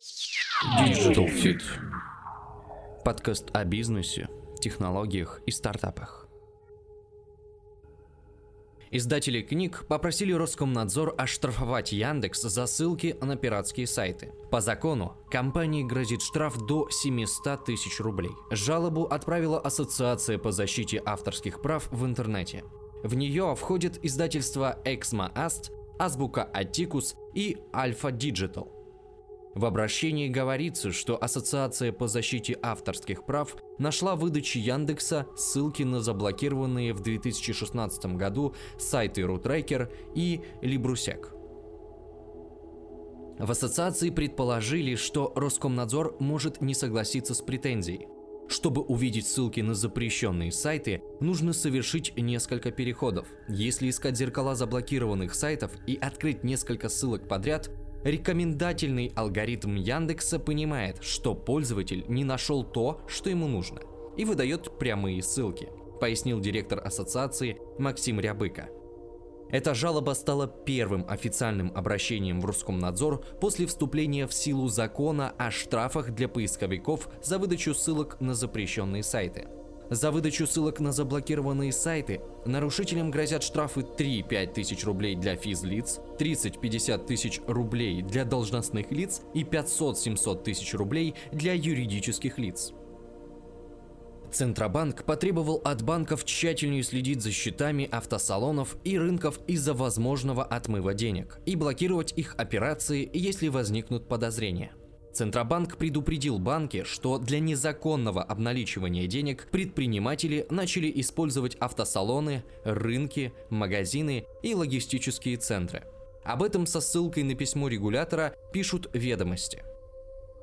Digital Fit. Подкаст о бизнесе, технологиях и стартапах. Издатели книг попросили Роскомнадзор оштрафовать Яндекс за ссылки на пиратские сайты. По закону, компании грозит штраф до 700 тысяч рублей. Жалобу отправила Ассоциация по защите авторских прав в интернете. В нее входят издательства Exma Ast, Азбука Atticus и Alpha Digital. В обращении говорится, что Ассоциация по защите авторских прав нашла в выдаче Яндекса ссылки на заблокированные в 2016 году сайты RootRacker и Librusec. В ассоциации предположили, что Роскомнадзор может не согласиться с претензией. Чтобы увидеть ссылки на запрещенные сайты, нужно совершить несколько переходов. Если искать зеркала заблокированных сайтов и открыть несколько ссылок подряд, рекомендательный алгоритм Яндекса понимает, что пользователь не нашел то, что ему нужно, и выдает прямые ссылки, пояснил директор ассоциации Максим Рябыка. Эта жалоба стала первым официальным обращением в Роскомнадзор после вступления в силу закона о штрафах для поисковиков за выдачу ссылок на запрещенные сайты. За выдачу ссылок на заблокированные сайты нарушителям грозят штрафы 3-5 тысяч рублей для физлиц, 30-50 тысяч рублей для должностных лиц и 500-700 тысяч рублей для юридических лиц. Центробанк потребовал от банков тщательнее следить за счетами автосалонов и рынков из-за возможного отмыва денег и блокировать их операции, если возникнут подозрения. Центробанк предупредил банки, что для незаконного обналичивания денег предприниматели начали использовать автосалоны, рынки, магазины и логистические центры. Об этом со ссылкой на письмо регулятора пишут ведомости.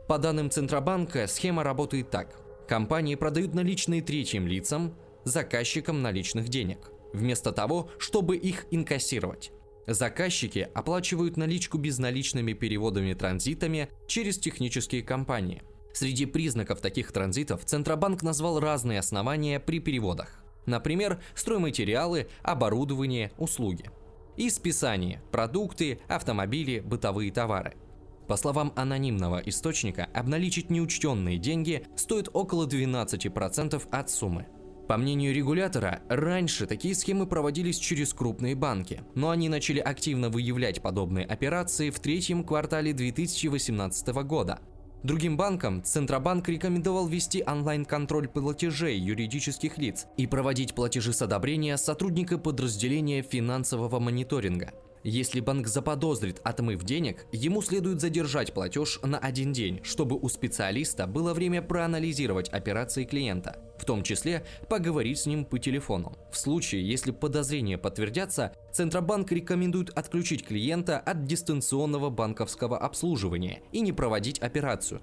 По данным Центробанка, схема работает так – Компании продают наличные третьим лицам, заказчикам наличных денег, вместо того, чтобы их инкассировать. Заказчики оплачивают наличку безналичными переводами транзитами через технические компании. Среди признаков таких транзитов Центробанк назвал разные основания при переводах. Например, стройматериалы, оборудование, услуги. И списание – продукты, автомобили, бытовые товары – по словам анонимного источника, обналичить неучтенные деньги стоит около 12% от суммы. По мнению регулятора, раньше такие схемы проводились через крупные банки, но они начали активно выявлять подобные операции в третьем квартале 2018 года. Другим банкам Центробанк рекомендовал вести онлайн-контроль платежей юридических лиц и проводить платежи с одобрения сотрудника подразделения финансового мониторинга – если банк заподозрит отмыв денег, ему следует задержать платеж на один день, чтобы у специалиста было время проанализировать операции клиента, в том числе поговорить с ним по телефону. В случае, если подозрения подтвердятся, Центробанк рекомендует отключить клиента от дистанционного банковского обслуживания и не проводить операцию.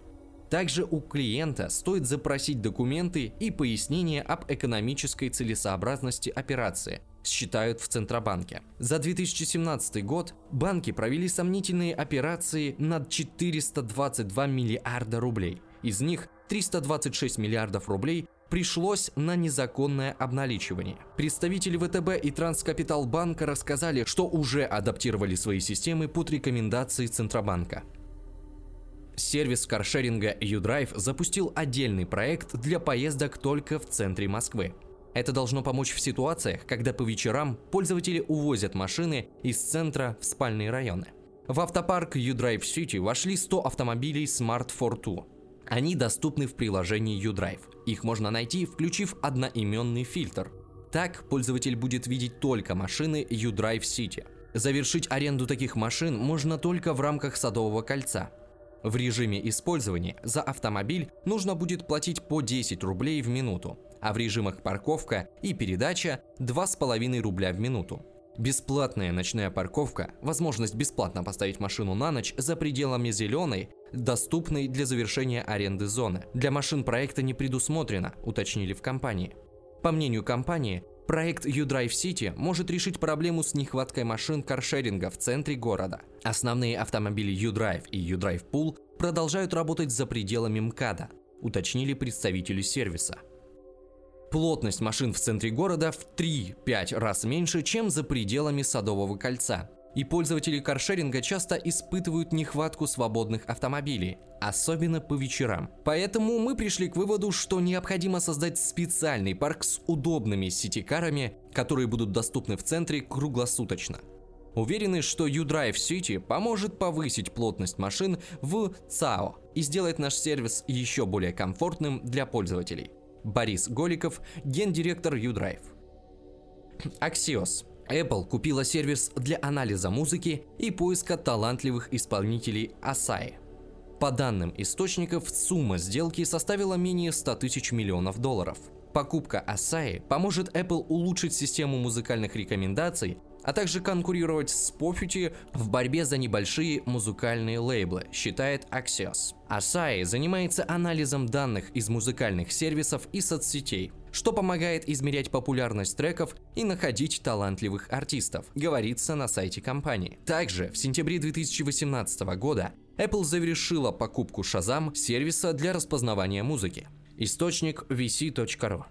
Также у клиента стоит запросить документы и пояснения об экономической целесообразности операции – считают в Центробанке. За 2017 год банки провели сомнительные операции над 422 миллиарда рублей. Из них 326 миллиардов рублей пришлось на незаконное обналичивание. Представители ВТБ и Транскапитал банка рассказали, что уже адаптировали свои системы под рекомендации Центробанка. Сервис каршеринга U-Drive запустил отдельный проект для поездок только в центре Москвы. Это должно помочь в ситуациях, когда по вечерам пользователи увозят машины из центра в спальные районы. В автопарк U-Drive City вошли 100 автомобилей Smart Fortwo. Они доступны в приложении U-Drive. Их можно найти, включив одноименный фильтр. Так пользователь будет видеть только машины U-Drive City. Завершить аренду таких машин можно только в рамках Садового кольца. В режиме использования за автомобиль нужно будет платить по 10 рублей в минуту, а в режимах парковка и передача 2,5 рубля в минуту. Бесплатная ночная парковка, возможность бесплатно поставить машину на ночь за пределами зеленой, доступной для завершения аренды зоны. Для машин проекта не предусмотрено, уточнили в компании. По мнению компании, проект U-Drive City может решить проблему с нехваткой машин каршеринга в центре города. Основные автомобили U-Drive и U-Drive Pool продолжают работать за пределами МКАДа, уточнили представители сервиса. Плотность машин в центре города в 3-5 раз меньше, чем за пределами Садового кольца. и пользователи каршеринга часто испытывают нехватку свободных автомобилей, особенно по вечерам. Поэтому мы пришли к выводу, что необходимо создать специальный парк с удобными сити-карами, которые будут доступны в центре круглосуточно. Уверены, что U-Drive City поможет повысить плотность машин в ЦАО и сделает наш сервис еще более комфортным для пользователей. Борис Голиков, гендиректор U-Drive. Axios. Apple купила сервис для анализа музыки и поиска талантливых исполнителей Asai. По данным источников, сумма сделки составила менее 100 тысяч миллионов долларов. Покупка Asai поможет Apple улучшить систему музыкальных рекомендаций а также конкурировать с Spotify в борьбе за небольшие музыкальные лейблы, считает Axios. Asahi занимается анализом данных из музыкальных сервисов и соцсетей, что помогает измерять популярность треков и находить талантливых артистов, говорится на сайте компании. Также в сентябре 2018 года Apple завершила покупку Shazam сервиса для распознавания музыки. Источник vc.ru